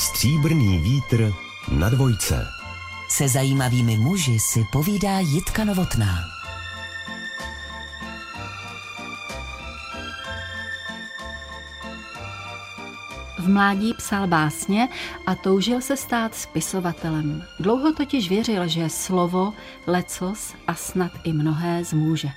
Stříbrný vítr na dvojce. Se zajímavými muži si povídá Jitka Novotná. V mládí psal básně a toužil se stát spisovatelem. Dlouho totiž věřil, že slovo, lecos a snad i mnohé zmůže.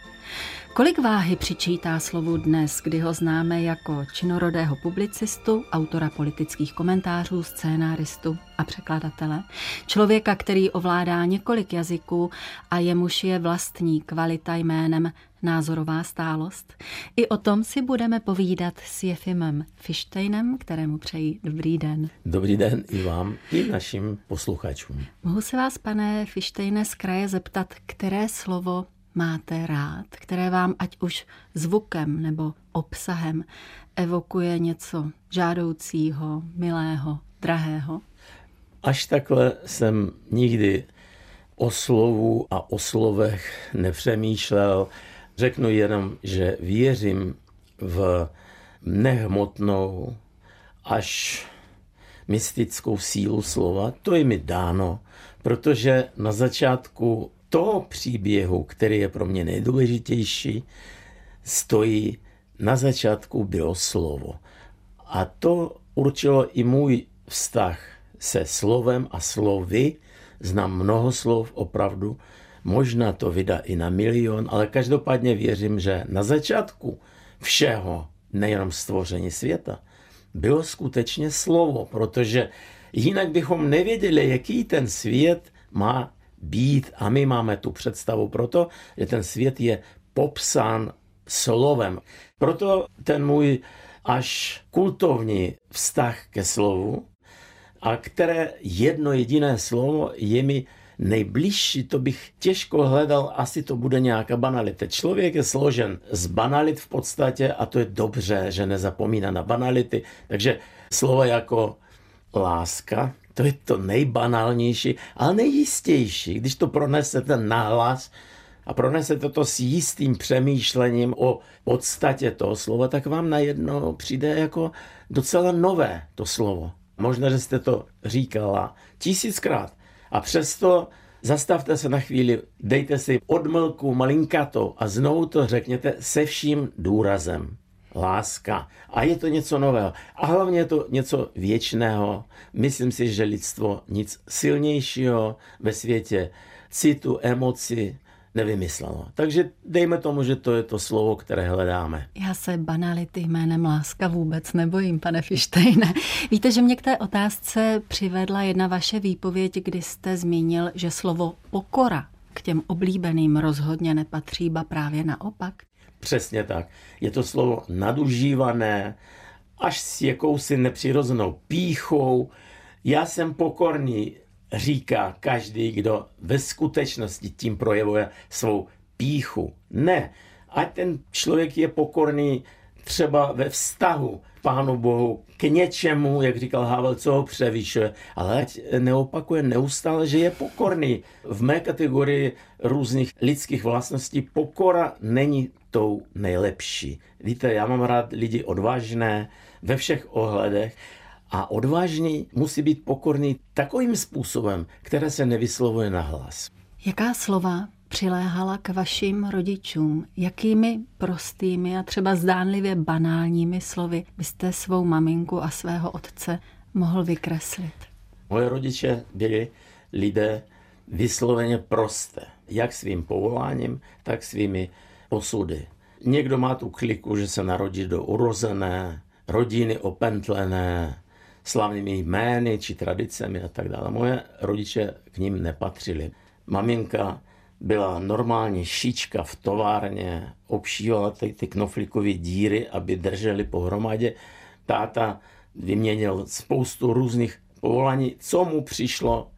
Kolik váhy přičítá slovu dnes, kdy ho známe jako činorodého publicistu, autora politických komentářů, scénáristu a překladatele, člověka, který ovládá několik jazyků a jemuž je vlastní kvalita jménem názorová stálost. I o tom si budeme povídat s Jefimem Fištejnem, kterému přeji dobrý den. Dobrý den i vám, i našim posluchačům. Mohu se vás, pane Fištejne, z kraje zeptat, které slovo máte rád, které vám ať už zvukem nebo obsahem evokuje něco žádoucího, milého, drahého? Až takhle jsem nikdy o slovu a o slovech nepřemýšlel. Řeknu jenom, že věřím v nehmotnou až mystickou sílu slova. To je mi dáno, protože na začátku toho příběhu, který je pro mě nejdůležitější, stojí na začátku bylo slovo. A to určilo i můj vztah se slovem a slovy. Znám mnoho slov opravdu, možná to vydá i na milion, ale každopádně věřím, že na začátku všeho, nejenom stvoření světa, bylo skutečně slovo, protože jinak bychom nevěděli, jaký ten svět má být a my máme tu představu proto, že ten svět je popsán slovem. Proto ten můj až kultovní vztah ke slovu, a které jedno jediné slovo je mi nejbližší, to bych těžko hledal, asi to bude nějaká banalita. Člověk je složen z banalit v podstatě a to je dobře, že nezapomíná na banality. Takže slovo jako láska, to je to nejbanálnější, ale nejistější. Když to pronesete nahlas a pronesete to s jistým přemýšlením o podstatě toho slova, tak vám najednou přijde jako docela nové to slovo. Možná, že jste to říkala tisíckrát. A přesto zastavte se na chvíli, dejte si odmlku malinkatou a znovu to řekněte se vším důrazem láska. A je to něco nového. A hlavně je to něco věčného. Myslím si, že lidstvo nic silnějšího ve světě citu, emoci nevymyslelo. Takže dejme tomu, že to je to slovo, které hledáme. Já se banality jménem láska vůbec nebojím, pane Fištejne. Víte, že mě k té otázce přivedla jedna vaše výpověď, kdy jste zmínil, že slovo pokora k těm oblíbeným rozhodně nepatří, ba právě naopak. Přesně tak. Je to slovo nadužívané, až s jakousi nepřirozenou píchou. Já jsem pokorný, říká každý, kdo ve skutečnosti tím projevuje svou píchu. Ne, ať ten člověk je pokorný třeba ve vztahu Pánu Bohu k něčemu, jak říkal Havel, co ho převyšuje, ale ať neopakuje neustále, že je pokorný. V mé kategorii různých lidských vlastností pokora není tou nejlepší. Víte, já mám rád lidi odvážné ve všech ohledech a odvážný musí být pokorný takovým způsobem, které se nevyslovuje na hlas. Jaká slova přiléhala k vašim rodičům? Jakými prostými a třeba zdánlivě banálními slovy byste svou maminku a svého otce mohl vykreslit? Moje rodiče byli lidé vysloveně prosté, jak svým povoláním, tak svými osudy. Někdo má tu kliku, že se narodí do urozené, rodiny opentlené, slavnými jmény či tradicemi a tak dále. Moje rodiče k ním nepatřili. Maminka byla normální šička v továrně, obšívala ty, ty knoflíkové díry, aby drželi pohromadě. Táta vyměnil spoustu různých povolání, co mu přišlo,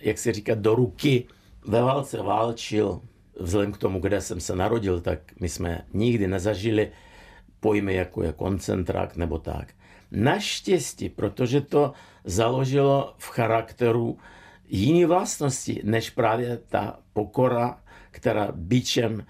jak se říká, do ruky. Ve válce válčil, vzhledem k tomu, kde jsem se narodil, tak my jsme nikdy nezažili pojmy jako je koncentrák nebo tak. Naštěstí, protože to založilo v charakteru jiné vlastnosti, než právě ta pokora, která bičem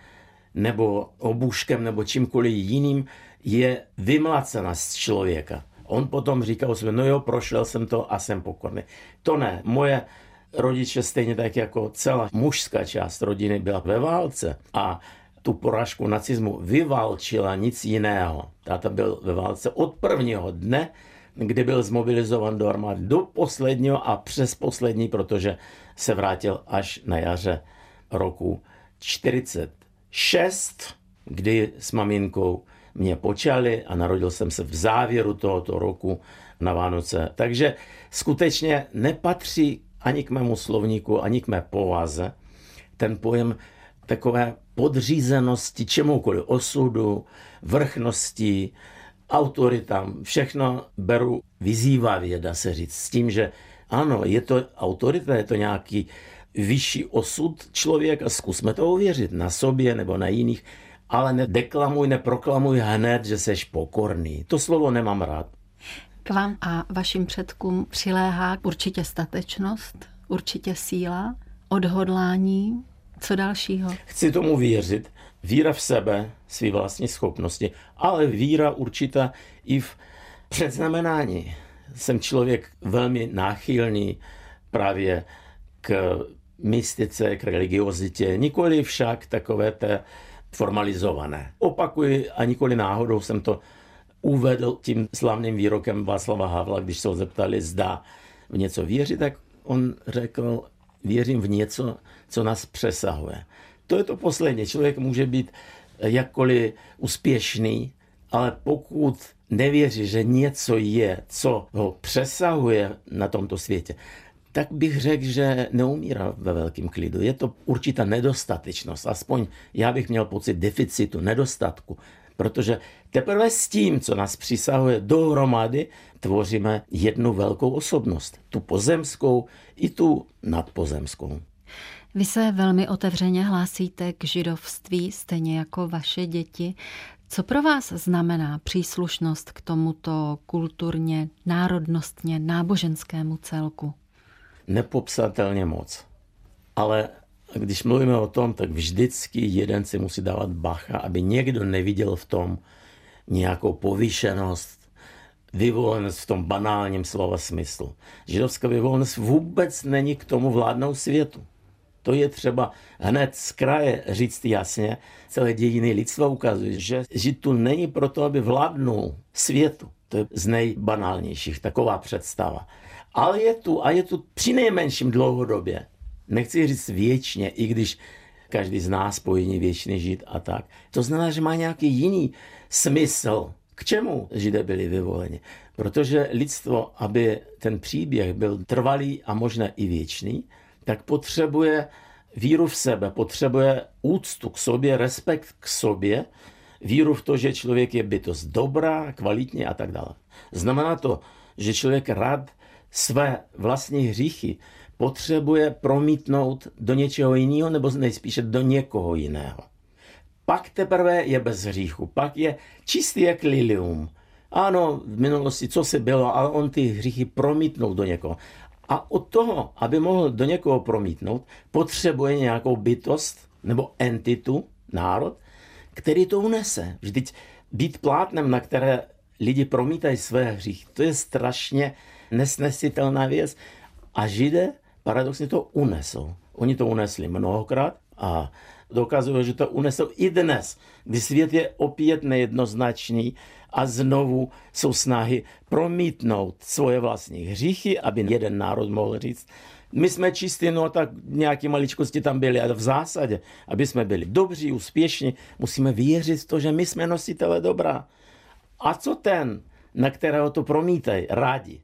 nebo obuškem nebo čímkoliv jiným je vymlacena z člověka. On potom říkal no jo, prošel jsem to a jsem pokorný. To ne, moje rodiče stejně tak jako celá mužská část rodiny byla ve válce a tu porážku nacismu vyválčila nic jiného. Táta byl ve válce od prvního dne, kdy byl zmobilizovan do armády do posledního a přes poslední, protože se vrátil až na jaře roku 46, kdy s maminkou mě počali a narodil jsem se v závěru tohoto roku na Vánoce. Takže skutečně nepatří ani k mému slovníku, ani k mé povaze ten pojem takové podřízenosti čemukoliv, osudu, vrchnosti, autoritám. Všechno beru vyzývavě, dá se říct, s tím, že ano, je to autorita, je to nějaký vyšší osud člověka, zkusme to uvěřit na sobě nebo na jiných, ale nedeklamuj, neproklamuj hned, že seš pokorný. To slovo nemám rád. K vám a vašim předkům přiléhá určitě statečnost, určitě síla, odhodlání, co dalšího? Chci tomu věřit. Víra v sebe, své vlastní schopnosti, ale víra určitá i v předznamenání. Jsem člověk velmi náchylný právě k mystice, k religiozitě, nikoli však takové té formalizované. Opakuji a nikoli náhodou jsem to uvedl tím slavným výrokem Václava Havla, když se ho zeptali, zda v něco věří, tak on řekl, věřím v něco, co nás přesahuje. To je to poslední. Člověk může být jakkoliv úspěšný, ale pokud nevěří, že něco je, co ho přesahuje na tomto světě, tak bych řekl, že neumírá ve velkém klidu. Je to určitá nedostatečnost, aspoň já bych měl pocit deficitu, nedostatku, protože teprve s tím, co nás přisahuje dohromady, tvoříme jednu velkou osobnost. Tu pozemskou i tu nadpozemskou. Vy se velmi otevřeně hlásíte k židovství, stejně jako vaše děti. Co pro vás znamená příslušnost k tomuto kulturně, národnostně, náboženskému celku? Nepopsatelně moc. Ale když mluvíme o tom, tak vždycky jeden si musí dávat bacha, aby někdo neviděl v tom nějakou povýšenost, vyvolenost v tom banálním slova smyslu. Židovská vyvolenost vůbec není k tomu vládnout světu. To je třeba hned z kraje říct jasně. Celé dějiny lidstva ukazují, že žid tu není proto, aby vládnul světu. To je z nejbanálnějších taková představa. Ale je tu a je tu při nejmenším dlouhodobě. Nechci říct věčně, i když každý z nás pojiní věčný žid a tak. To znamená, že má nějaký jiný smysl. K čemu židé byli vyvoleni? Protože lidstvo, aby ten příběh byl trvalý a možná i věčný, tak potřebuje víru v sebe, potřebuje úctu k sobě, respekt k sobě, víru v to, že člověk je bytost dobrá, kvalitní a tak dále. Znamená to, že člověk rád své vlastní hříchy potřebuje promítnout do něčeho jiného nebo nejspíše do někoho jiného. Pak teprve je bez hříchu, pak je čistý jak lilium. Ano, v minulosti co se bylo, ale on ty hříchy promítnul do někoho. A od toho, aby mohl do někoho promítnout, potřebuje nějakou bytost nebo entitu, národ, který to unese. Vždyť být plátnem, na které lidi promítají své hříchy, to je strašně nesnesitelná věc. A židé paradoxně to unesou. Oni to unesli mnohokrát a dokazují, že to unesou i dnes, kdy svět je opět nejednoznačný a znovu jsou snahy promítnout svoje vlastní hříchy, aby jeden národ mohl říct, my jsme čistí, no tak nějaké maličkosti tam byly, ale v zásadě, aby jsme byli dobří, úspěšní, musíme věřit v to, že my jsme nositele dobra. A co ten, na kterého to promítají, rádi?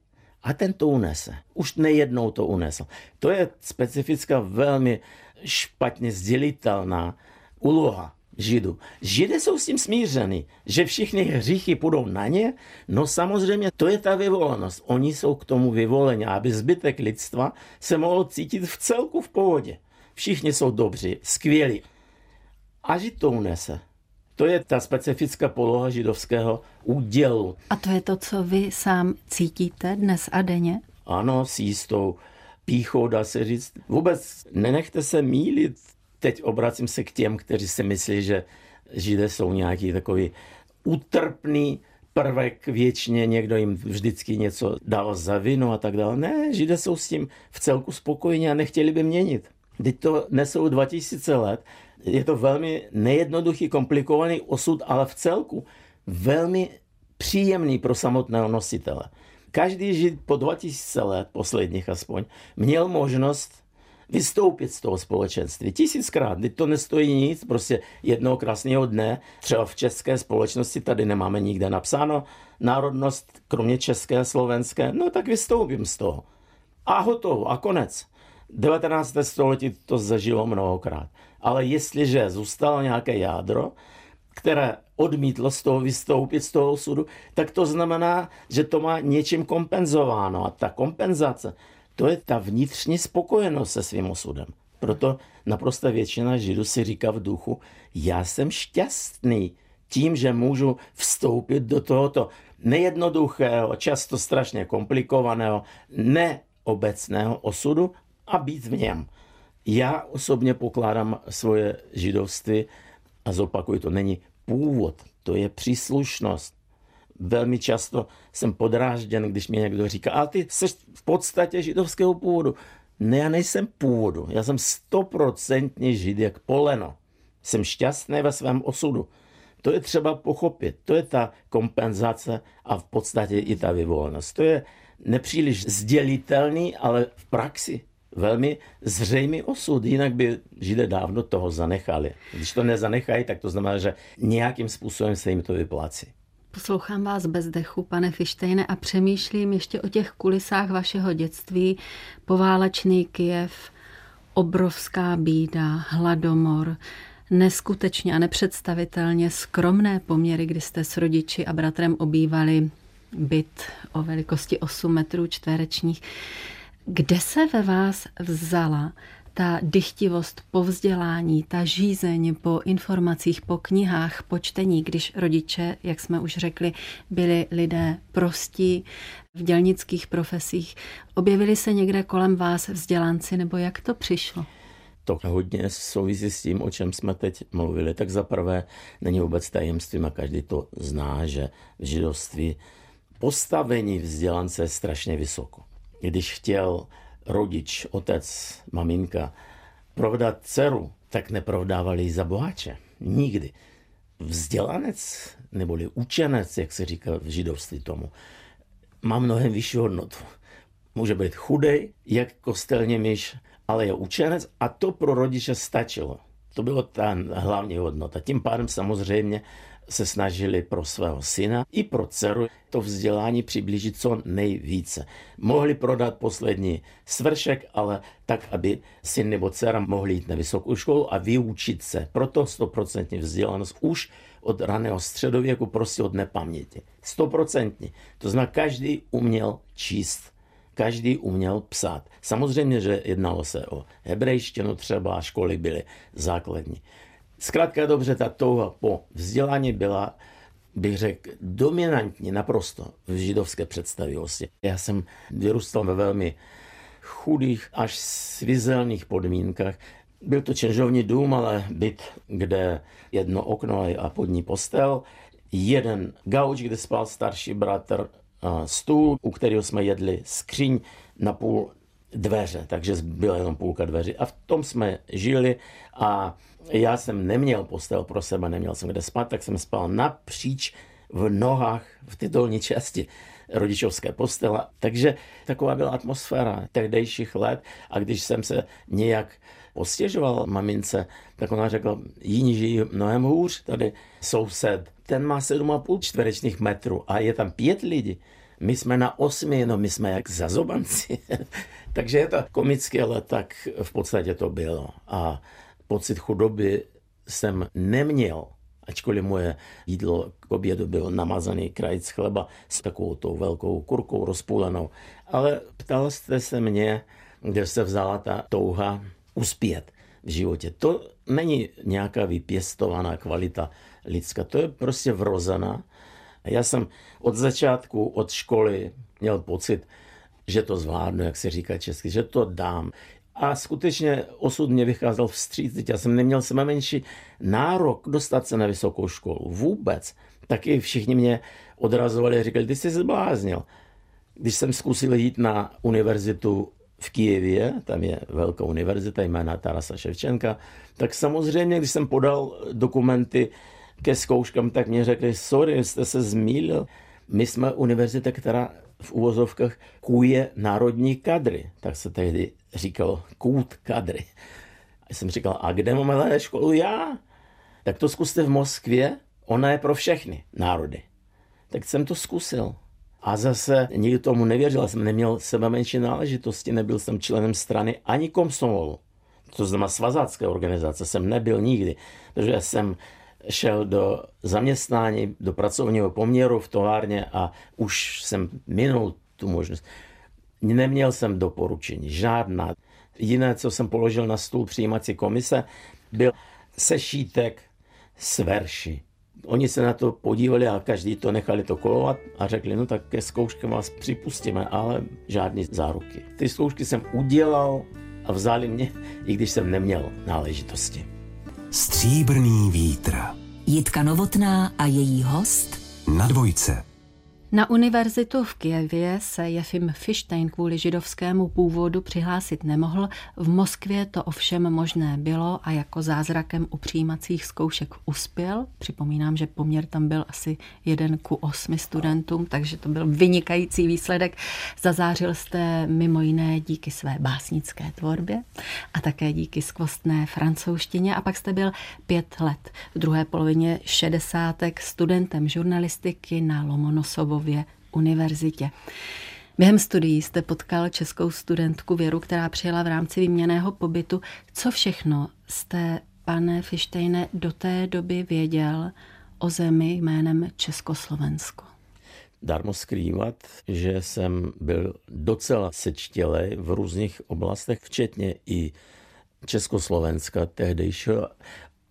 A ten to unese. Už nejednou to unesl. To je specifická, velmi špatně sdělitelná úloha Židů. Židé jsou s tím smířeni, že všichni hříchy půjdou na ně. No samozřejmě to je ta vyvolenost. Oni jsou k tomu vyvoleni, aby zbytek lidstva se mohl cítit v celku v pohodě. Všichni jsou dobří, skvělí. A žid to unese. To je ta specifická poloha židovského údělu. A to je to, co vy sám cítíte dnes a denně? Ano, s jistou píchou, dá se říct. Vůbec nenechte se mílit. Teď obracím se k těm, kteří si myslí, že židé jsou nějaký takový utrpný, prvek věčně, někdo jim vždycky něco dal za vinu a tak dále. Ne, židé jsou s tím v celku spokojení a nechtěli by měnit. Teď to nesou 2000 let. Je to velmi nejednoduchý, komplikovaný osud, ale v celku velmi příjemný pro samotného nositele. Každý žid po 2000 let, posledních aspoň, měl možnost vystoupit z toho společenství. Tisíckrát, teď to nestojí nic, prostě jednoho krásného dne, třeba v české společnosti, tady nemáme nikde napsáno národnost, kromě české slovenské, no tak vystoupím z toho. A hotovo, a konec. 19. století to zažilo mnohokrát. Ale jestliže zůstalo nějaké jádro, které odmítlo z toho vystoupit z toho osudu, tak to znamená, že to má něčím kompenzováno. A ta kompenzace, to je ta vnitřní spokojenost se svým osudem. Proto naprosto většina Židů si říká v duchu, já jsem šťastný tím, že můžu vstoupit do tohoto nejednoduchého, často strašně komplikovaného, neobecného osudu a být v něm. Já osobně pokládám svoje židovství a zopakuju, to není původ, to je příslušnost. Velmi často jsem podrážděn, když mi někdo říká, a ty jsi v podstatě židovského původu. Ne, já nejsem původu, já jsem stoprocentně žid jak poleno. Jsem šťastný ve svém osudu. To je třeba pochopit. To je ta kompenzace a v podstatě i ta vyvolnost. To je nepříliš sdělitelný, ale v praxi velmi zřejmý osud, jinak by Židé dávno toho zanechali. Když to nezanechají, tak to znamená, že nějakým způsobem se jim to vyplácí. Poslouchám vás bez dechu, pane Fištejne, a přemýšlím ještě o těch kulisách vašeho dětství. Poválečný Kijev, obrovská bída, hladomor, neskutečně a nepředstavitelně skromné poměry, kdy jste s rodiči a bratrem obývali byt o velikosti 8 metrů čtverečních. Kde se ve vás vzala ta dychtivost po vzdělání, ta žízeň po informacích, po knihách, po čtení, když rodiče, jak jsme už řekli, byli lidé prostí v dělnických profesích. Objevili se někde kolem vás vzdělanci, nebo jak to přišlo? To hodně souvisí s tím, o čem jsme teď mluvili. Tak za prvé není vůbec tajemstvím a každý to zná, že v židovství postavení vzdělance je strašně vysoko když chtěl rodič, otec, maminka prodat dceru, tak neprodávali ji za boháče. Nikdy. Vzdělanec, neboli učenec, jak se říká v židovství tomu, má mnohem vyšší hodnotu. Může být chudej, jak kostelně myš, ale je učenec a to pro rodiče stačilo. To bylo ta hlavní hodnota. Tím pádem samozřejmě se snažili pro svého syna i pro dceru to vzdělání přiblížit co nejvíce. Mohli prodat poslední svršek, ale tak, aby syn nebo dcera mohli jít na vysokou školu a vyučit se. Proto 100% vzdělanost už od raného středověku, prostě od nepaměti. 100%. To znamená, každý uměl číst každý uměl psát. Samozřejmě, že jednalo se o hebrejštinu třeba, školy byly základní. Zkrátka dobře, ta touha po vzdělání byla, bych řekl, dominantní naprosto v židovské představivosti. Já jsem vyrůstal ve velmi chudých až svizelných podmínkách. Byl to čenžovní dům, ale byt, kde jedno okno a podní postel, jeden gauč, kde spal starší bratr, stůl, u kterého jsme jedli skříň na půl dveře, takže byla jenom půlka dveří. A v tom jsme žili a já jsem neměl postel pro sebe, neměl jsem kde spát, tak jsem spal napříč v nohách v té dolní části rodičovské postele. Takže taková byla atmosféra tehdejších let a když jsem se nějak postěžoval mamince, tak ona řekla, jiní žijí mnohem hůř, tady soused, ten má 7,5 čtverečních metrů a je tam pět lidí. My jsme na osmi, no my jsme jak zazobanci. Takže je to komické, ale tak v podstatě to bylo. A pocit chudoby jsem neměl, ačkoliv moje jídlo k obědu bylo namazaný krajíc chleba s takovou tou velkou kurkou rozpůlenou. Ale ptal jste se mě, kde se vzala ta touha uspět v životě. To není nějaká vypěstovaná kvalita lidská, to je prostě vrozená. Já jsem od začátku, od školy měl pocit, že to zvládnu, jak se říká česky, že to dám. A skutečně osud mě vycházel vstříc. Já jsem neměl jsem menší nárok dostat se na vysokou školu. Vůbec. Taky všichni mě odrazovali a říkali, ty jsi zbláznil. Když jsem zkusil jít na univerzitu v Kijevě, tam je velká univerzita jména Tarasa Ševčenka, tak samozřejmě, když jsem podal dokumenty ke zkouškám, tak mě řekli, sorry, jste se zmílil. My jsme univerzita, která v uvozovkách kuje národní kadry. Tak se tehdy říkalo kůd kadry. A jsem říkal, a kde máme školu já? Tak to zkuste v Moskvě, ona je pro všechny národy. Tak jsem to zkusil. A zase nikdo tomu nevěřil, jsem neměl sebe menší náležitosti, nebyl jsem členem strany ani komsomolu. To znamená svazácké organizace jsem nebyl nikdy, protože jsem šel do zaměstnání, do pracovního poměru v továrně a už jsem minul tu možnost. Neměl jsem doporučení, žádná. Jiné, co jsem položil na stůl přijímací komise, byl sešítek s verši. Oni se na to podívali a každý to nechali to kolovat a řekli, no tak ke zkouškám vás připustíme, ale žádné záruky. Ty zkoušky jsem udělal a vzali mě, i když jsem neměl náležitosti. Stříbrný vítr. Jitka Novotná a její host Na dvojce. Na univerzitu v Kijevě se Jefim Fištejn kvůli židovskému původu přihlásit nemohl, v Moskvě to ovšem možné bylo a jako zázrakem u přijímacích zkoušek uspěl. Připomínám, že poměr tam byl asi jeden ku osmi studentům, takže to byl vynikající výsledek. Zazářil jste mimo jiné díky své básnické tvorbě a také díky skvostné francouzštině a pak jste byl pět let v druhé polovině šedesátek studentem žurnalistiky na Lomonosovově univerzitě. Během studií jste potkal českou studentku Věru, která přijela v rámci výměného pobytu. Co všechno jste, pane Fištejne, do té doby věděl o zemi jménem Československo? Darmo skrývat, že jsem byl docela sečtělej v různých oblastech, včetně i Československa tehdejšího.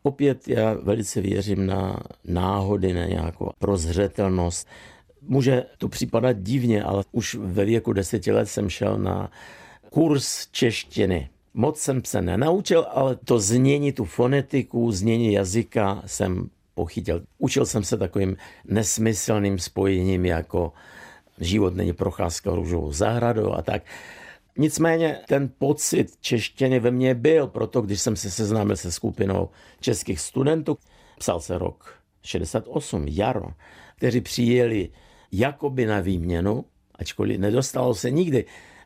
Opět já velice věřím na náhody, na nějakou prozřetelnost. Může to připadat divně, ale už ve věku deseti let jsem šel na kurz češtiny. Moc jsem se nenaučil, ale to znění, tu fonetiku, znění jazyka jsem pochytil. Učil jsem se takovým nesmyslným spojením jako život není procházka růžovou zahradou a tak. Nicméně ten pocit češtiny ve mně byl, proto když jsem se seznámil se skupinou českých studentů, psal se rok 68, jaro, kteří přijeli jakoby na výměnu, ačkoliv nedostalo se nikdy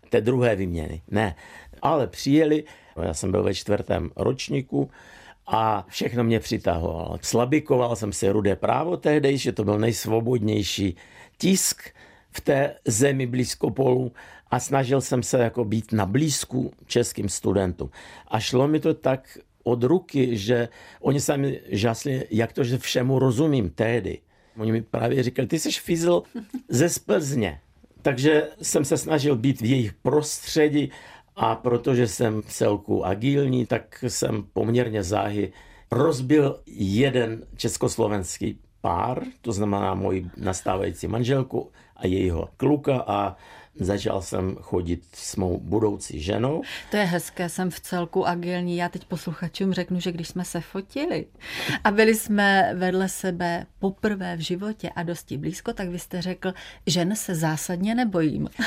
té druhé výměny. Ne, ale přijeli, já jsem byl ve čtvrtém ročníku a všechno mě přitahovalo. Slabikoval jsem si rudé právo tehdejší, to byl nejsvobodnější tisk v té zemi blízko polu a snažil jsem se jako být na blízku českým studentům. A šlo mi to tak od ruky, že oni sami žasli, jak to, že všemu rozumím tehdy. Oni mi právě říkali, ty jsi fizl ze Splzně. Takže jsem se snažil být v jejich prostředí a protože jsem celku agilní, tak jsem poměrně záhy rozbil jeden československý pár, to znamená moji nastávající manželku a jejího kluka a Začal jsem chodit s mou budoucí ženou. To je hezké, jsem v celku agilní. Já teď posluchačům řeknu, že když jsme se fotili a byli jsme vedle sebe poprvé v životě a dosti blízko, tak vy jste řekl, žen se zásadně nebojím.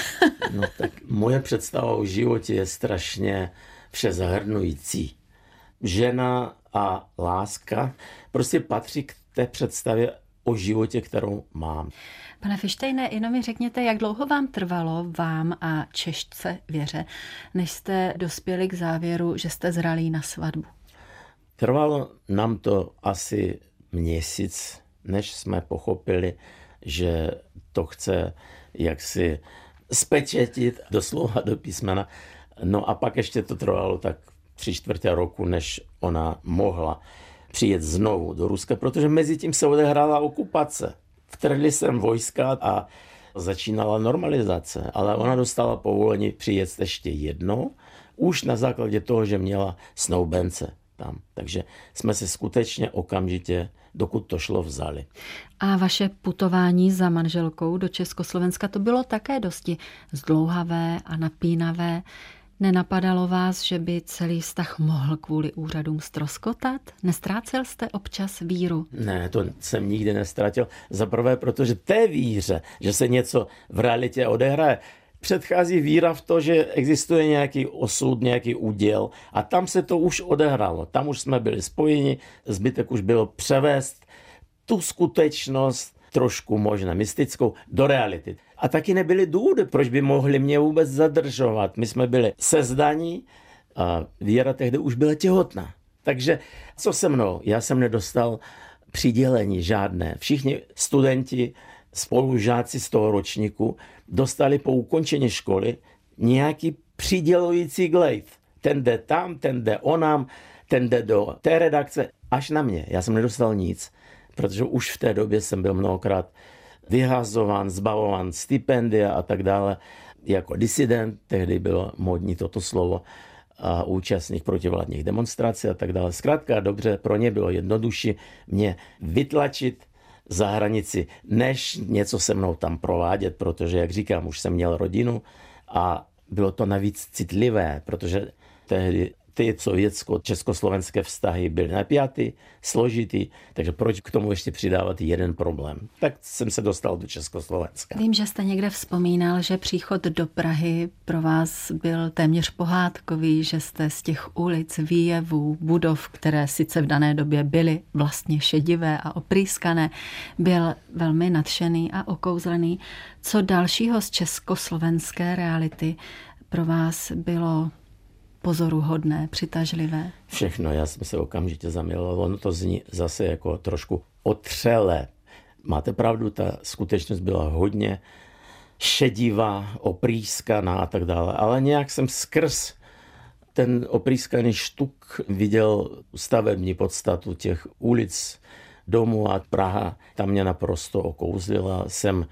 No tak moje představa o životě je strašně vše zahrnující. Žena a láska prostě patří k té představě o životě, kterou mám. Pane Fištejne, jenom mi řekněte, jak dlouho vám trvalo, vám a Češce Věře, než jste dospěli k závěru, že jste zralí na svatbu? Trvalo nám to asi měsíc, než jsme pochopili, že to chce jaksi spečetit doslova do písmena. No a pak ještě to trvalo tak tři čtvrtě roku, než ona mohla přijet znovu do Ruska, protože mezi tím se odehrála okupace. Vtrhli sem vojska a začínala normalizace, ale ona dostala povolení přijet ještě jednou, už na základě toho, že měla snoubence tam. Takže jsme se skutečně okamžitě, dokud to šlo, vzali. A vaše putování za manželkou do Československa to bylo také dosti zdlouhavé a napínavé. Nenapadalo vás, že by celý vztah mohl kvůli úřadům stroskotat? Nestrácel jste občas víru? Ne, to jsem nikdy nestratil. Za prvé, protože té víře, že se něco v realitě odehraje, předchází víra v to, že existuje nějaký osud, nějaký úděl a tam se to už odehrálo. Tam už jsme byli spojeni, zbytek už bylo převést tu skutečnost trošku možná mystickou do reality. A taky nebyly důvody, proč by mohli mě vůbec zadržovat. My jsme byli sezdaní a Věra tehdy už byla těhotná. Takže co se mnou? Já jsem nedostal přidělení žádné. Všichni studenti, spolužáci z toho ročníku dostali po ukončení školy nějaký přidělující glejt. Ten jde tam, ten jde onam, ten jde do té redakce, až na mě. Já jsem nedostal nic, protože už v té době jsem byl mnohokrát vyhazován, zbavován stipendia a tak dále. Jako disident, tehdy bylo modní toto slovo, a účastník protivládních demonstrací a tak dále. Zkrátka dobře, pro ně bylo jednodušší mě vytlačit za hranici, než něco se mnou tam provádět, protože, jak říkám, už jsem měl rodinu a bylo to navíc citlivé, protože tehdy ty sovětsko-československé vztahy byly napjaty, složitý, takže proč k tomu ještě přidávat jeden problém? Tak jsem se dostal do Československa. Vím, že jste někde vzpomínal, že příchod do Prahy pro vás byl téměř pohádkový, že jste z těch ulic, výjevů, budov, které sice v dané době byly vlastně šedivé a oprýskané, byl velmi nadšený a okouzlený. Co dalšího z československé reality pro vás bylo pozoruhodné, přitažlivé? Všechno, já jsem se okamžitě zamiloval. Ono to zní zase jako trošku otřele. Máte pravdu, ta skutečnost byla hodně šedivá, oprýskaná a tak dále, ale nějak jsem skrz ten oprýskaný štuk viděl stavební podstatu těch ulic, domů a Praha tam mě naprosto okouzlila. Jsem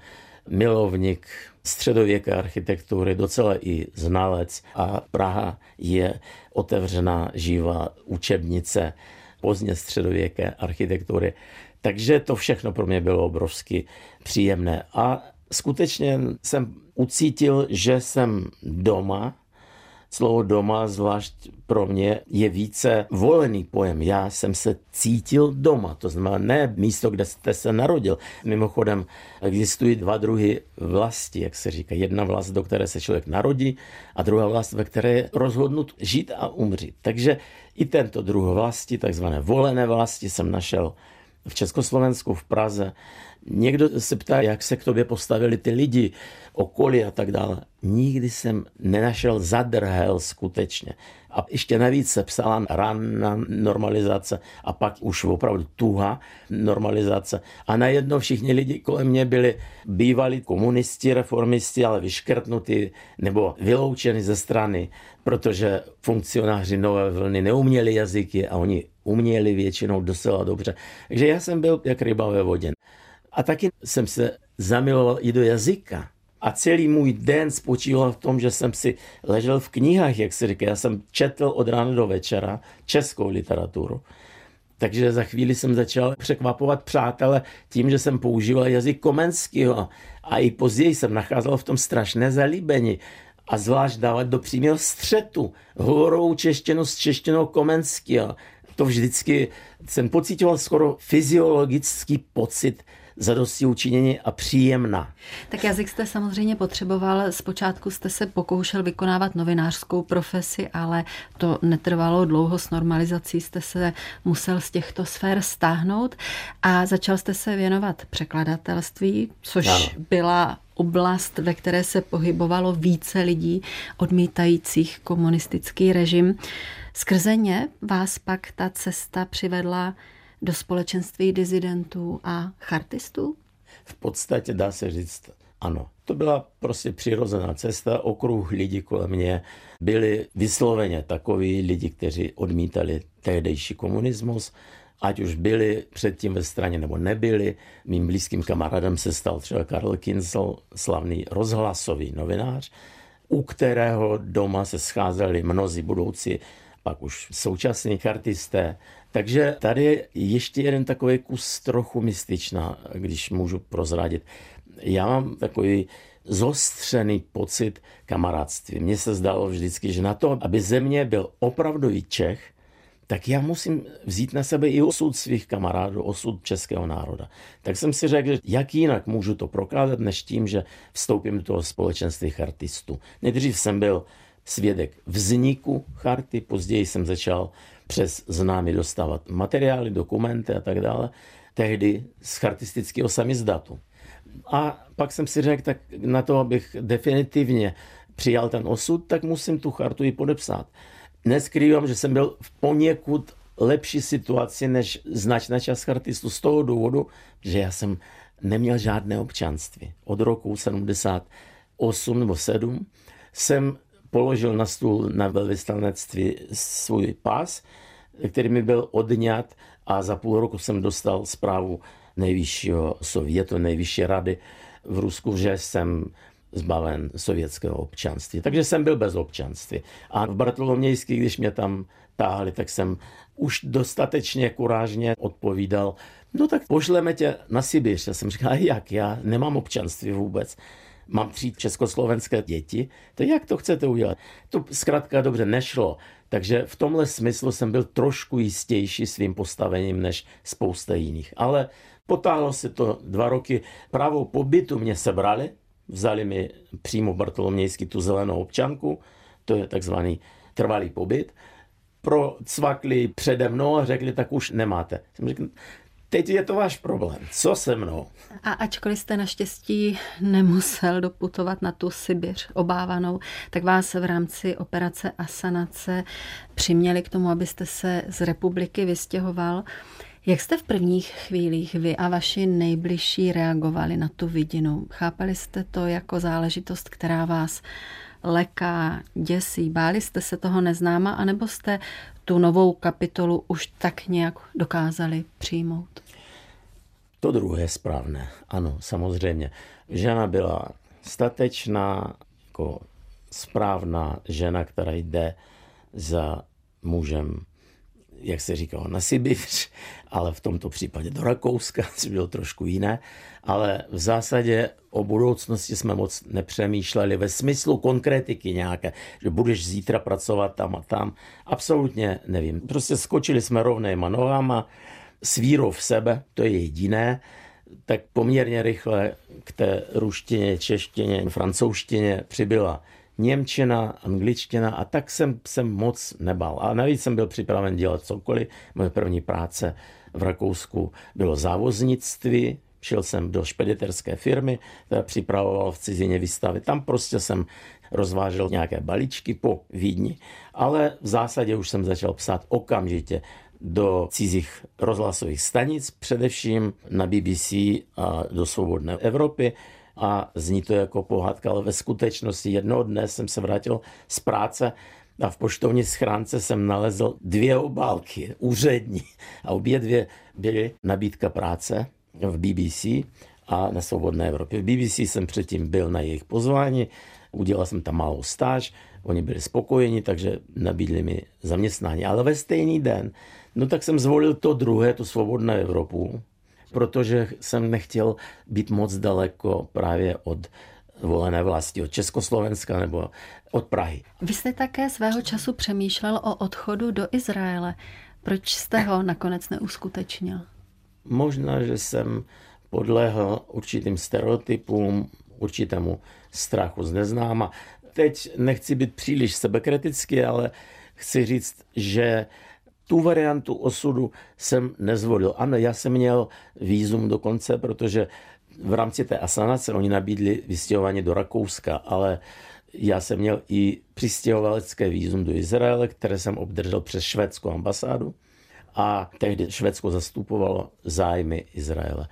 milovník středověké architektury, docela i znalec a Praha je otevřená živá učebnice pozdně středověké architektury. Takže to všechno pro mě bylo obrovsky příjemné. A skutečně jsem ucítil, že jsem doma, Slovo doma, zvlášť pro mě, je více volený pojem. Já jsem se cítil doma, to znamená ne místo, kde jste se narodil. Mimochodem existují dva druhy vlasti, jak se říká. Jedna vlast, do které se člověk narodí a druhá vlast, ve které je rozhodnut žít a umřít. Takže i tento druh vlasti, takzvané volené vlasti, jsem našel v Československu, v Praze. Někdo se ptá, jak se k tobě postavili ty lidi, okolí a tak dále. Nikdy jsem nenašel zadrhel skutečně. A ještě navíc se psala ranná normalizace a pak už opravdu tuha normalizace. A najednou všichni lidi kolem mě byli bývalí komunisti, reformisti, ale vyškrtnutí nebo vyloučeni ze strany, protože funkcionáři nové vlny neuměli jazyky a oni uměli většinou docela dobře. Takže já jsem byl jak ryba ve vodě. A taky jsem se zamiloval i do jazyka. A celý můj den spočíval v tom, že jsem si ležel v knihách, jak se říká. Já jsem četl od rána do večera českou literaturu. Takže za chvíli jsem začal překvapovat přátele tím, že jsem používal jazyk Komenského. A i později jsem nacházel v tom strašné zalíbení. A zvlášť dávat do přímého střetu hovorovou češtinu s češtinou Komenského. To vždycky jsem pocitoval skoro fyziologický pocit zadosti učinění a příjemná. Tak jazyk jste samozřejmě potřeboval. Zpočátku jste se pokoušel vykonávat novinářskou profesi, ale to netrvalo dlouho. S normalizací jste se musel z těchto sfér stáhnout a začal jste se věnovat překladatelství, což ano. byla oblast, ve které se pohybovalo více lidí odmítajících komunistický režim. Skrze ně vás pak ta cesta přivedla do společenství dizidentů a chartistů? V podstatě dá se říct ano. To byla prostě přirozená cesta, okruh lidí kolem mě byli vysloveně takoví lidi, kteří odmítali tehdejší komunismus, ať už byli předtím ve straně nebo nebyli. Mým blízkým kamarádem se stal třeba Karl Kinsel, slavný rozhlasový novinář, u kterého doma se scházeli mnozí budoucí, pak už současní chartisté, takže tady je ještě jeden takový kus trochu mystičná, když můžu prozradit. Já mám takový zostřený pocit kamarádství. Mně se zdalo vždycky, že na to, aby země byl opravdový Čech, tak já musím vzít na sebe i osud svých kamarádů, osud českého národa. Tak jsem si řekl, jak jinak můžu to prokázat, než tím, že vstoupím do toho společenství chartistů. Nejdřív jsem byl svědek vzniku charty, později jsem začal přes známy dostávat materiály, dokumenty a tak dále, tehdy z chartistického samizdatu. A pak jsem si řekl, tak na to, abych definitivně přijal ten osud, tak musím tu chartu i podepsat. Neskrývám, že jsem byl v poněkud lepší situaci než značná část chartistů z toho důvodu, že já jsem neměl žádné občanství. Od roku 78 nebo 7 jsem položil na stůl na velvyslanectví svůj pas, který mi byl odňat a za půl roku jsem dostal zprávu nejvyššího sovětu, nejvyšší rady v Rusku, že jsem zbaven sovětského občanství. Takže jsem byl bez občanství. A v Bartolomějský, když mě tam táhli, tak jsem už dostatečně kurážně odpovídal, no tak pošleme tě na Sibiř. Já jsem říkal, jak, já nemám občanství vůbec. Mám tři československé děti, to jak to chcete udělat? To zkrátka dobře nešlo. Takže v tomhle smyslu jsem byl trošku jistější svým postavením než spousta jiných. Ale potáhlo se to dva roky. Právo pobytu mě sebrali, vzali mi přímo Bartolomějsky tu zelenou občanku, to je takzvaný trvalý pobyt, procvakli přede mnou a řekli, tak už nemáte. Jsem řekl, teď je to váš problém, co se mnou? A ačkoliv jste naštěstí nemusel doputovat na tu Sibiř obávanou, tak vás v rámci operace Asanace přiměli k tomu, abyste se z republiky vystěhoval. Jak jste v prvních chvílích vy a vaši nejbližší reagovali na tu vidinu? Chápali jste to jako záležitost, která vás leká, děsí? Báli jste se toho neznáma, anebo jste tu novou kapitolu už tak nějak dokázali přijmout? To druhé je správné. Ano, samozřejmě. Žena byla statečná, jako správná žena, která jde za mužem jak se říkalo, na Sibiř, ale v tomto případě do Rakouska, což bylo trošku jiné. Ale v zásadě o budoucnosti jsme moc nepřemýšleli ve smyslu konkrétiky nějaké, že budeš zítra pracovat tam a tam. Absolutně nevím. Prostě skočili jsme rovnýma nohama, s vírou v sebe, to je jediné, tak poměrně rychle k té ruštině, češtině, francouzštině přibyla Němčina, angličtina a tak jsem, jsem moc nebal. A navíc jsem byl připraven dělat cokoliv. Moje první práce v Rakousku bylo závoznictví, šel jsem do špediterské firmy, která připravovala v cizině výstavy. Tam prostě jsem rozvážel nějaké balíčky po Vídni, ale v zásadě už jsem začal psát okamžitě do cizích rozhlasových stanic, především na BBC a do Svobodné Evropy a zní to jako pohádka, ale ve skutečnosti jednoho dne jsem se vrátil z práce a v poštovní schránce jsem nalezl dvě obálky, úřední. A obě dvě byly nabídka práce v BBC a na Svobodné Evropě. V BBC jsem předtím byl na jejich pozvání, udělal jsem tam malou stáž, oni byli spokojeni, takže nabídli mi zaměstnání. Ale ve stejný den, no tak jsem zvolil to druhé, tu Svobodnou Evropu, protože jsem nechtěl být moc daleko právě od volené vlasti, od Československa nebo od Prahy. Vy jste také svého času přemýšlel o odchodu do Izraele. Proč jste ho nakonec neuskutečnil? Možná, že jsem podlehl určitým stereotypům, určitému strachu z neznáma. Teď nechci být příliš sebekritický, ale chci říct, že tu variantu osudu jsem nezvolil. Ano, já jsem měl výzum dokonce, protože v rámci té asanace oni nabídli vystěhování do Rakouska, ale já jsem měl i přistěhovalecké výzum do Izraele, které jsem obdržel přes švédskou ambasádu a tehdy Švédsko zastupovalo zájmy Izraele.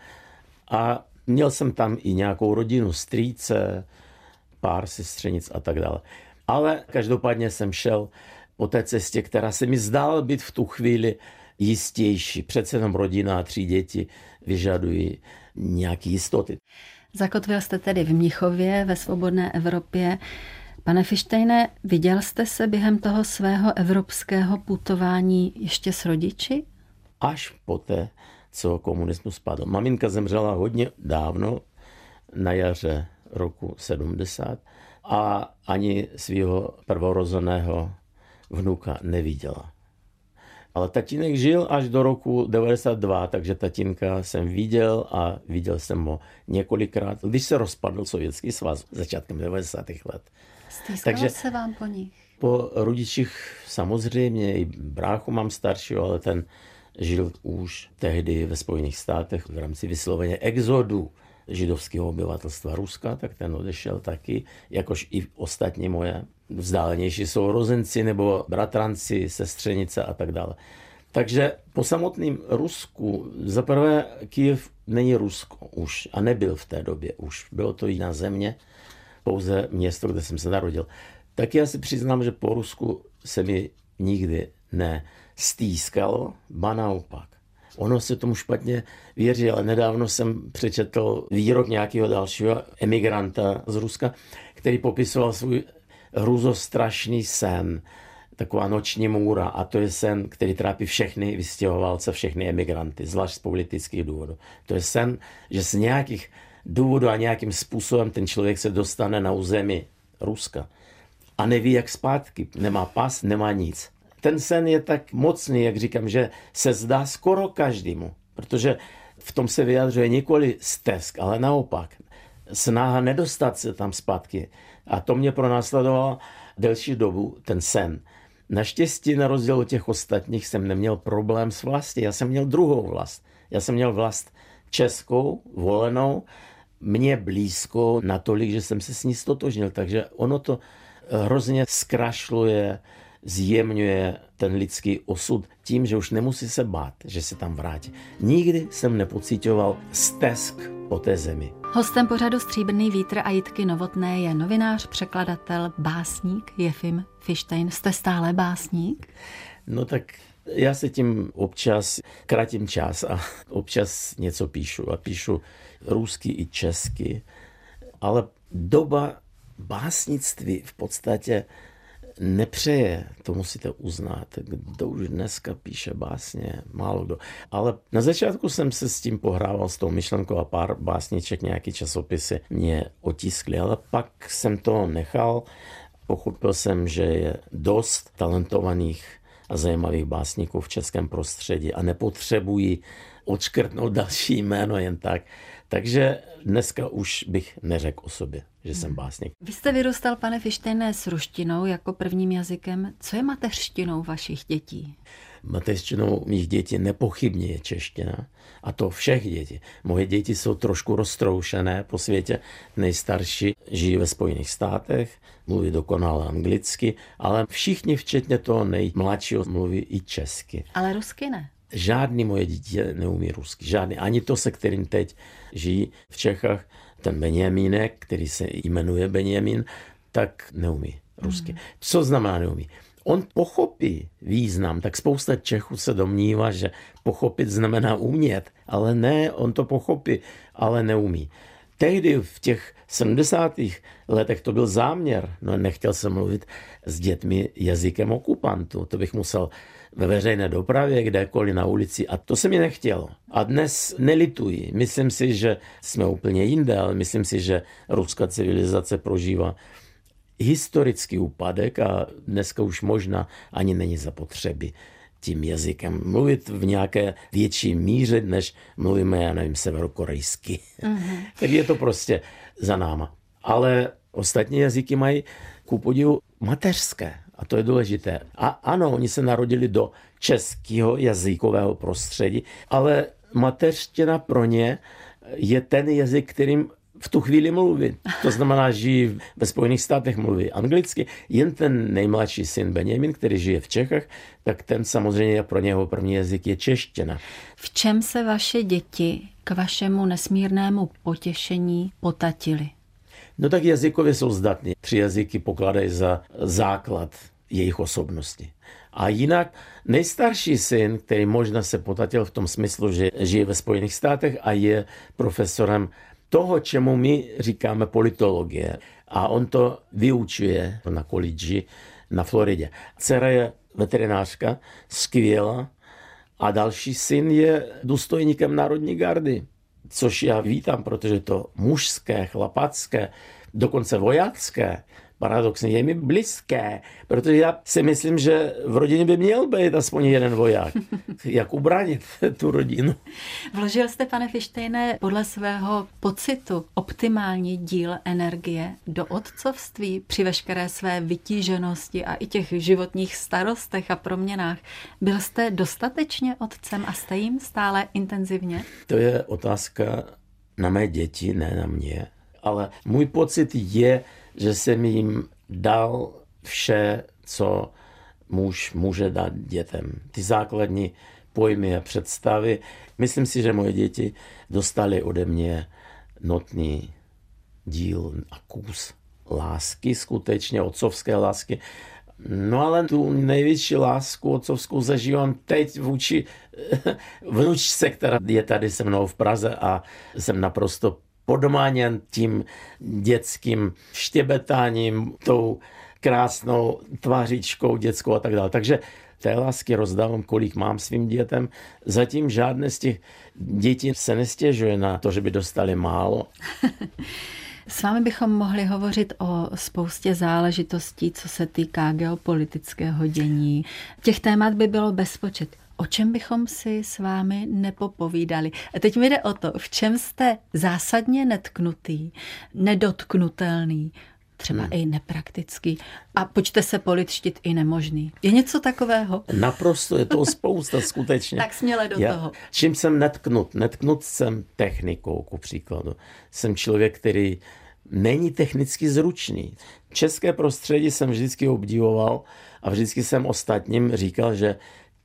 A měl jsem tam i nějakou rodinu, strýce, pár sestřenic a tak dále. Ale každopádně jsem šel po té cestě, která se mi zdála být v tu chvíli jistější. Přece jenom rodina a tři děti vyžadují nějaké jistoty. Zakotvil jste tedy v Mnichově ve svobodné Evropě. Pane Fištejne, viděl jste se během toho svého evropského putování ještě s rodiči? Až poté, co komunismus spadl. Maminka zemřela hodně dávno, na jaře roku 70 a ani svého prvorozeného vnuka neviděla. Ale tatínek žil až do roku 92, takže tatínka jsem viděl a viděl jsem ho několikrát, když se rozpadl Sovětský svaz začátkem 90. let. Stýskalo takže se vám po nich? Po rodičích samozřejmě, i bráchu mám staršího, ale ten žil už tehdy ve Spojených státech v rámci vysloveně exodu židovského obyvatelstva Ruska, tak ten odešel taky, jakož i ostatní moje vzdálenější sourozenci nebo bratranci, sestřenice a tak dále. Takže po samotném Rusku, zaprvé Kyjev není Rusko už a nebyl v té době už. Bylo to jiná země, pouze město, kde jsem se narodil. Tak já si přiznám, že po Rusku se mi nikdy nestýskalo, ba naopak. Ono se tomu špatně věří, ale nedávno jsem přečetl výrok nějakého dalšího emigranta z Ruska, který popisoval svůj hruzostrašný sen, taková noční můra a to je sen, který trápí všechny vystěhovalce, všechny emigranty, zvlášť z politických důvodů. To je sen, že z nějakých důvodů a nějakým způsobem ten člověk se dostane na území Ruska a neví, jak zpátky. Nemá pas, nemá nic. Ten sen je tak mocný, jak říkám, že se zdá skoro každému, protože v tom se vyjadřuje nikoli stesk, ale naopak. Snaha nedostat se tam zpátky. A to mě pronásledovalo delší dobu, ten sen. Naštěstí, na rozdíl od těch ostatních, jsem neměl problém s vlastí. Já jsem měl druhou vlast. Já jsem měl vlast českou, volenou, mě blízko natolik, že jsem se s ní stotožnil. Takže ono to hrozně zkrašluje, zjemňuje ten lidský osud tím, že už nemusí se bát, že se tam vrátí. Nikdy jsem nepocitoval stesk po té zemi. Hostem pořadu Stříbrný vítr a Jitky Novotné je novinář, překladatel, básník Jefim Fištejn. Jste stále básník? No tak já se tím občas kratím čas a občas něco píšu. A píšu rusky i česky. Ale doba básnictví v podstatě nepřeje, to musíte uznat. Kdo už dneska píše básně, málo kdo. Ale na začátku jsem se s tím pohrával, s tou myšlenkou a pár básniček, nějaký časopisy mě otiskly, ale pak jsem to nechal. Pochopil jsem, že je dost talentovaných a zajímavých básníků v českém prostředí a nepotřebují odškrtnout další jméno jen tak. Takže dneska už bych neřekl o sobě, že jsem básník. Vy jste vyrůstal, pane Fištejné, s ruštinou jako prvním jazykem. Co je mateřštinou vašich dětí? Mateřštinou mých dětí nepochybně je čeština. A to všech dětí. Moje děti jsou trošku roztroušené po světě. Nejstarší žijí ve Spojených státech, mluví dokonale anglicky, ale všichni, včetně toho nejmladšího, mluví i česky. Ale rusky ne. Žádný moje dítě neumí rusky. Žádný. Ani to, se kterým teď žijí v Čechách, ten Benjamínek, který se jmenuje Benjamin, tak neumí rusky. Hmm. Co znamená neumí? On pochopí význam, tak spousta Čechů se domnívá, že pochopit znamená umět, ale ne, on to pochopí, ale neumí. Tehdy v těch 70. letech to byl záměr. No, nechtěl jsem mluvit s dětmi jazykem okupantu. To bych musel ve veřejné dopravě, kdekoliv na ulici a to se mi nechtělo. A dnes nelituji. Myslím si, že jsme úplně jinde, ale myslím si, že ruská civilizace prožívá historický úpadek a dneska už možná ani není zapotřebí tím jazykem mluvit v nějaké větší míře, než mluvíme, já nevím, severokorejsky. Mm-hmm. tak je to prostě za náma. Ale ostatní jazyky mají ku podivu mateřské. A to je důležité. A ano, oni se narodili do českého jazykového prostředí, ale mateřština pro ně je ten jazyk, kterým v tu chvíli mluví. To znamená, že ve Spojených státech mluví anglicky. Jen ten nejmladší syn Benjamin, který žije v Čechách, tak ten samozřejmě pro něho první jazyk je čeština. V čem se vaše děti k vašemu nesmírnému potěšení potatili? No tak jazykově jsou zdatní. Tři jazyky pokládají za základ jejich osobnosti. A jinak nejstarší syn, který možná se potatil v tom smyslu, že žije ve Spojených státech a je profesorem toho, čemu my říkáme politologie. A on to vyučuje na college na Floridě. Dcera je veterinářka, skvělá, a další syn je důstojníkem Národní gardy. Což já vítám, protože to mužské, chlapacké, dokonce vojácké, paradoxně je mi blízké, protože já si myslím, že v rodině by měl být aspoň jeden voják. Jak ubránit tu rodinu? Vložil jste, pane Fištejne, podle svého pocitu optimální díl energie do otcovství při veškeré své vytíženosti a i těch životních starostech a proměnách. Byl jste dostatečně otcem a jste jim stále intenzivně? To je otázka na mé děti, ne na mě. Ale můj pocit je, že jsem jim dal vše, co muž může dát dětem. Ty základní pojmy a představy. Myslím si, že moje děti dostali ode mě notný díl a kus lásky, skutečně otcovské lásky. No ale tu největší lásku otcovskou zažívám teď vůči vnučce, která je tady se mnou v Praze a jsem naprosto podmáněn tím dětským štěbetáním, tou krásnou tvářičkou dětskou a tak dále. Takže té lásky rozdávám, kolik mám svým dětem. Zatím žádné z těch dětí se nestěžuje na to, že by dostali málo. S vámi bychom mohli hovořit o spoustě záležitostí, co se týká geopolitického dění. Těch témat by bylo bezpočet o čem bychom si s vámi nepopovídali. A teď mi jde o to, v čem jste zásadně netknutý, nedotknutelný, třeba hmm. i nepraktický. A počte se politštit i nemožný. Je něco takového? Naprosto, je to spousta skutečně. tak směle do Já, toho. Čím jsem netknut? Netknut jsem technikou, ku příkladu. Jsem člověk, který není technicky zručný. České prostředí jsem vždycky obdivoval a vždycky jsem ostatním říkal, že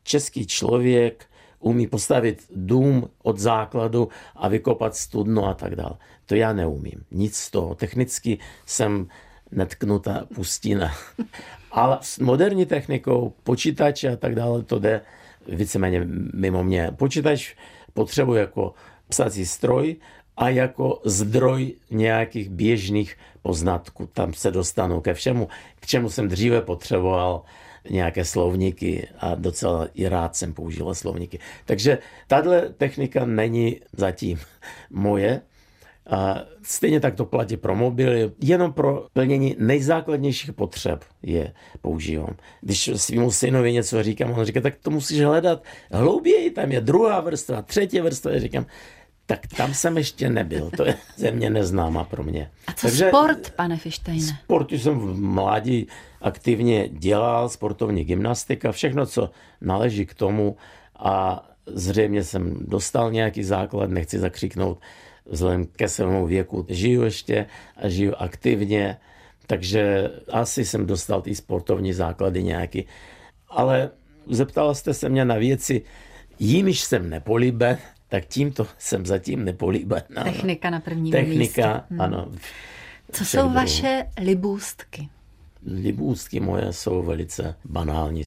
český člověk umí postavit dům od základu a vykopat studno a tak dále. To já neumím. Nic z toho. Technicky jsem netknutá pustina. Ale s moderní technikou, počítače a tak dále, to jde víceméně mimo mě. Počítač potřebuje jako psací stroj a jako zdroj nějakých běžných poznatků. Tam se dostanu ke všemu, k čemu jsem dříve potřeboval nějaké slovníky a docela i rád jsem použila slovníky. Takže tahle technika není zatím moje. A stejně tak to platí pro mobily, jenom pro plnění nejzákladnějších potřeb je používám. Když svým synovi něco říkám, on říká, tak to musíš hledat hlouběji, tam je druhá vrstva, třetí vrstva, já říkám, tak tam jsem ještě nebyl. To je země neznáma pro mě. A co Takže sport, pane Fištejne? Sport jsem v mládí aktivně dělal, sportovní gymnastika, všechno, co náleží k tomu a zřejmě jsem dostal nějaký základ, nechci zakřiknout vzhledem ke svému věku. Žiju ještě a žiju aktivně, takže asi jsem dostal ty sportovní základy nějaký. Ale zeptala jste se mě na věci, jimiž jsem nepolíben, tak tímto jsem zatím nepolíben. Technika na první Technika, místě. Hmm. ano. Co jsou druhou. vaše libůstky? Libůstky moje jsou velice banální.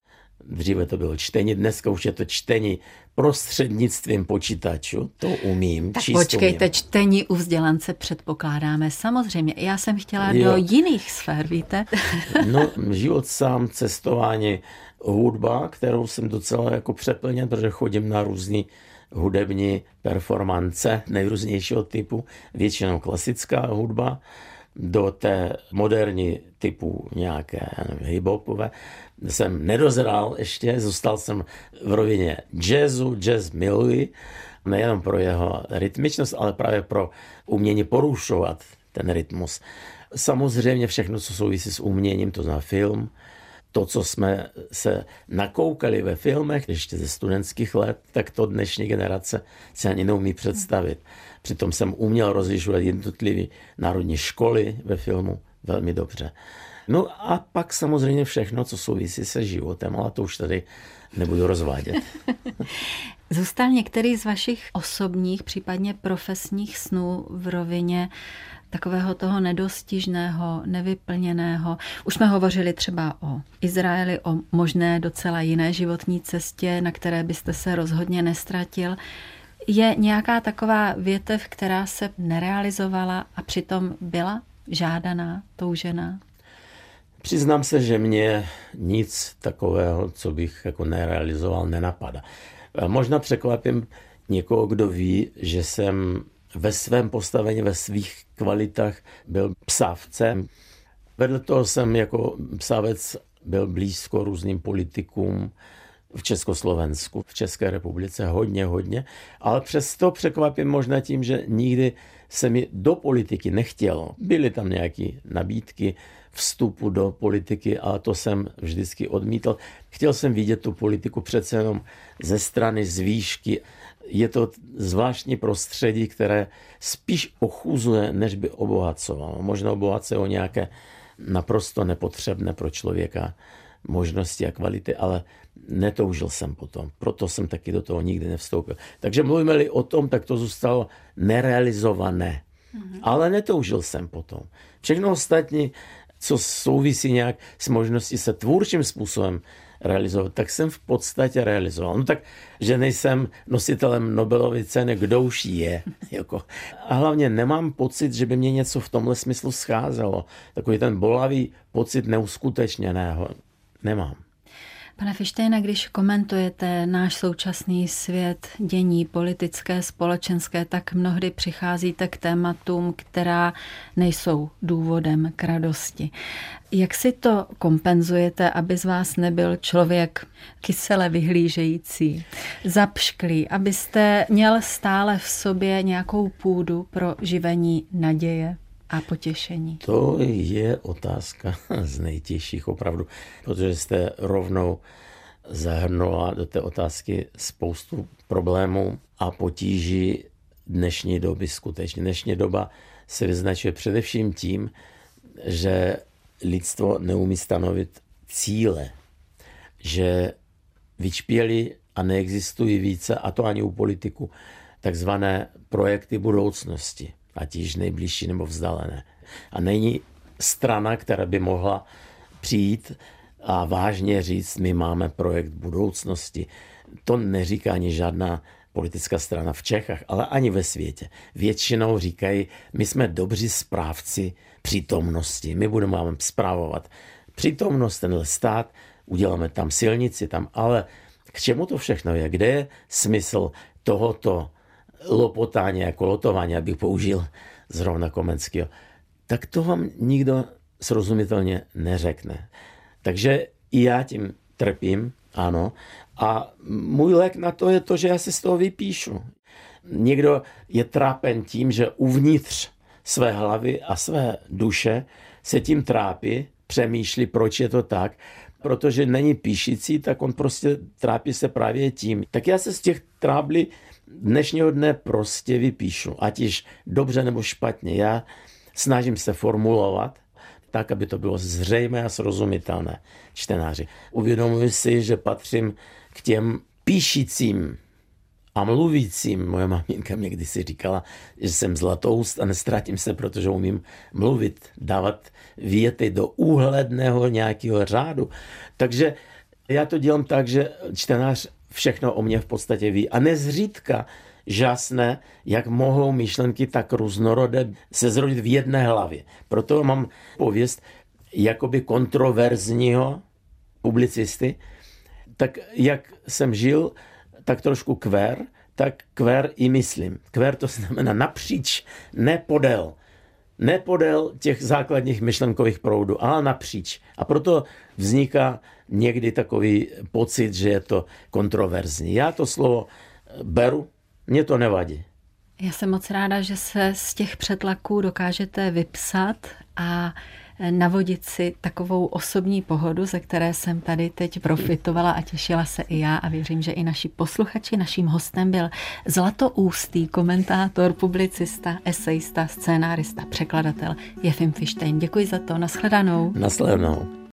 Dříve to bylo čtení, dneska už je to čtení prostřednictvím počítaču, to umím. Tak počkejte, umím. čtení u vzdělance předpokládáme. Samozřejmě, já jsem chtěla jo. do jiných sfér, víte? no, život sám, cestování, hudba, kterou jsem docela jako přeplněn, protože chodím na různý hudební performance nejrůznějšího typu, většinou klasická hudba, do té moderní typu nějaké hip-hopové jsem nedozrál ještě, zůstal jsem v rovině jazzu, jazz miluji, nejenom pro jeho rytmičnost, ale právě pro umění porušovat ten rytmus. Samozřejmě všechno, co souvisí s uměním, to znamená film, to, co jsme se nakoukali ve filmech ještě ze studentských let, tak to dnešní generace si ani neumí představit. Přitom jsem uměl rozlišovat jednotlivé národní školy ve filmu velmi dobře. No a pak samozřejmě všechno, co souvisí se životem, ale to už tady nebudu rozvádět. Zůstal některý z vašich osobních, případně profesních snů v rovině takového toho nedostižného, nevyplněného. Už jsme hovořili třeba o Izraeli, o možné docela jiné životní cestě, na které byste se rozhodně nestratil. Je nějaká taková větev, která se nerealizovala a přitom byla žádaná, toužená? Přiznám se, že mě nic takového, co bych jako nerealizoval, nenapadá. Možná překvapím někoho, kdo ví, že jsem ve svém postavení, ve svých kvalitách byl psavcem. Vedle toho jsem jako psavec byl blízko různým politikům v Československu, v České republice, hodně, hodně. Ale přesto překvapím možná tím, že nikdy se mi do politiky nechtělo. Byly tam nějaké nabídky vstupu do politiky, ale to jsem vždycky odmítl. Chtěl jsem vidět tu politiku přece jenom ze strany, z výšky. Je to zvláštní prostředí, které spíš ochuzuje, než by obohacovalo. Možná obohacuje o nějaké naprosto nepotřebné pro člověka možnosti a kvality, ale netoužil jsem potom. Proto jsem taky do toho nikdy nevstoupil. Takže mluvíme-li o tom, tak to zůstalo nerealizované. Mm-hmm. Ale netoužil jsem potom. Všechno ostatní, co souvisí nějak s možností se tvůrčím způsobem realizovat, tak jsem v podstatě realizoval. No tak, že nejsem nositelem Nobelovy ceny, kdo už je. Jako. A hlavně nemám pocit, že by mě něco v tomhle smyslu scházelo. Takový ten bolavý pocit neuskutečněného nemám. Pane Fištejne, když komentujete náš současný svět, dění politické, společenské, tak mnohdy přicházíte k tématům, která nejsou důvodem k radosti. Jak si to kompenzujete, aby z vás nebyl člověk kysele vyhlížející, zapšklý, abyste měl stále v sobě nějakou půdu pro živení naděje? A potěšení? To je otázka z nejtěžších opravdu, protože jste rovnou zahrnula do té otázky spoustu problémů a potíží dnešní doby skutečně. Dnešní doba se vyznačuje především tím, že lidstvo neumí stanovit cíle, že vyčpěli a neexistují více, a to ani u politiku, takzvané projekty budoucnosti ať již nejbližší nebo vzdálené. A není strana, která by mohla přijít a vážně říct, my máme projekt budoucnosti. To neříká ani žádná politická strana v Čechách, ale ani ve světě. Většinou říkají, my jsme dobří správci přítomnosti, my budeme vám zprávovat přítomnost, tenhle stát, uděláme tam silnici, tam, ale k čemu to všechno je? Kde je smysl tohoto lopotání, jako lotování, abych použil zrovna Komenského, tak to vám nikdo srozumitelně neřekne. Takže i já tím trpím, ano. A můj lék na to je to, že já si z toho vypíšu. Někdo je trápen tím, že uvnitř své hlavy a své duše se tím trápí, přemýšlí, proč je to tak, protože není píšící, tak on prostě trápí se právě tím. Tak já se z těch tráblí dnešního dne prostě vypíšu, ať již dobře nebo špatně. Já snažím se formulovat tak, aby to bylo zřejmé a srozumitelné čtenáři. Uvědomuji si, že patřím k těm píšícím a mluvícím. Moje maminka mě kdysi říkala, že jsem zlatoust a nestratím se, protože umím mluvit, dávat věty do úhledného nějakého řádu. Takže já to dělám tak, že čtenář všechno o mě v podstatě ví. A nezřídka žasné, jak mohou myšlenky tak různorodé se zrodit v jedné hlavě. Proto mám pověst jakoby kontroverzního publicisty, tak jak jsem žil, tak trošku kver, tak kver i myslím. Kver to znamená napříč, ne podél. Ne podél těch základních myšlenkových proudů, ale napříč. A proto vzniká někdy takový pocit, že je to kontroverzní. Já to slovo beru, mě to nevadí. Já jsem moc ráda, že se z těch přetlaků dokážete vypsat a navodit si takovou osobní pohodu, ze které jsem tady teď profitovala a těšila se i já a věřím, že i naši posluchači. Naším hostem byl zlatoústý komentátor, publicista, esejista, scénárista, překladatel Jefim Fištejn. Děkuji za to, nashledanou. Nashledanou.